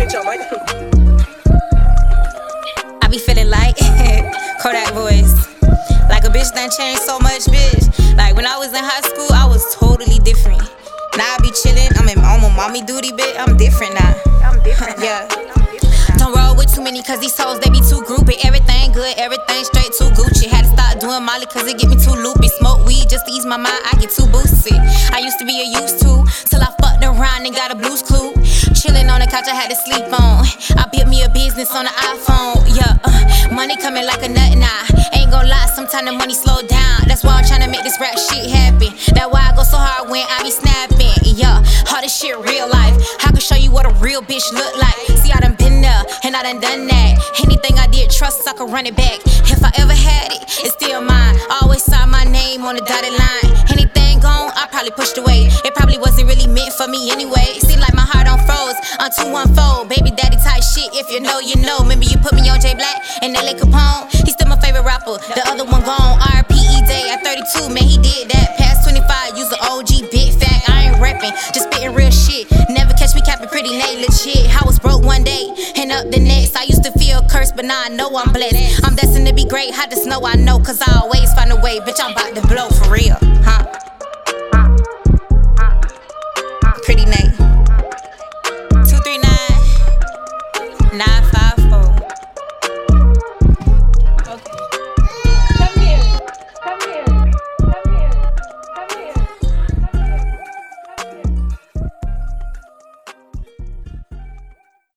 bitch my. I be feeling like Kodak voice. Like a bitch done changed so much, bitch. Like when I was in high school, I was totally different. Now I be chillin', I'm in on my mommy duty, bitch. I'm different now. I'm different. Yeah. Don't roll with too many, cause these hoes, they be too groupy. Everything good, everything straight too Gucci. Had to stop doing Molly, cause it get me too loopy. Smoke weed just to ease my mind, I get too boosty. I used to be a used to, till I fucked around and got a blues clue. Couch, I had to sleep on. I built me a business on the iPhone, yeah. Uh, money coming like a nut now. Ain't gon' lie, sometimes the money slow down. That's why I'm tryna make this rap shit happen. That's why I go so hard when I be snapping, yeah. This shit real life. I can show you what a real bitch look like. See, I done been there and I done done that. Anything I did, trust I can run it back. If I ever had it, it's still mine. Always sign my name on the dotted line. Anything gone, I probably pushed away. It probably wasn't really meant for me anyway. Seem like about to unfold. Baby daddy type shit, if you know, you know. Remember you put me on J Black and LA Capone? He's still my favorite rapper, the other one gone. RPE day at 32, man, he did that. Past 25, use the OG, big fact. I ain't rapping, just spitting real shit. Never catch me capping pretty Nate, legit. I was broke one day and up the next. I used to feel cursed, but now I know I'm blessed. I'm destined to be great, I just know I know, cause I always find a way. Bitch, I'm about to blow for real, huh? Pretty Nate. nine five.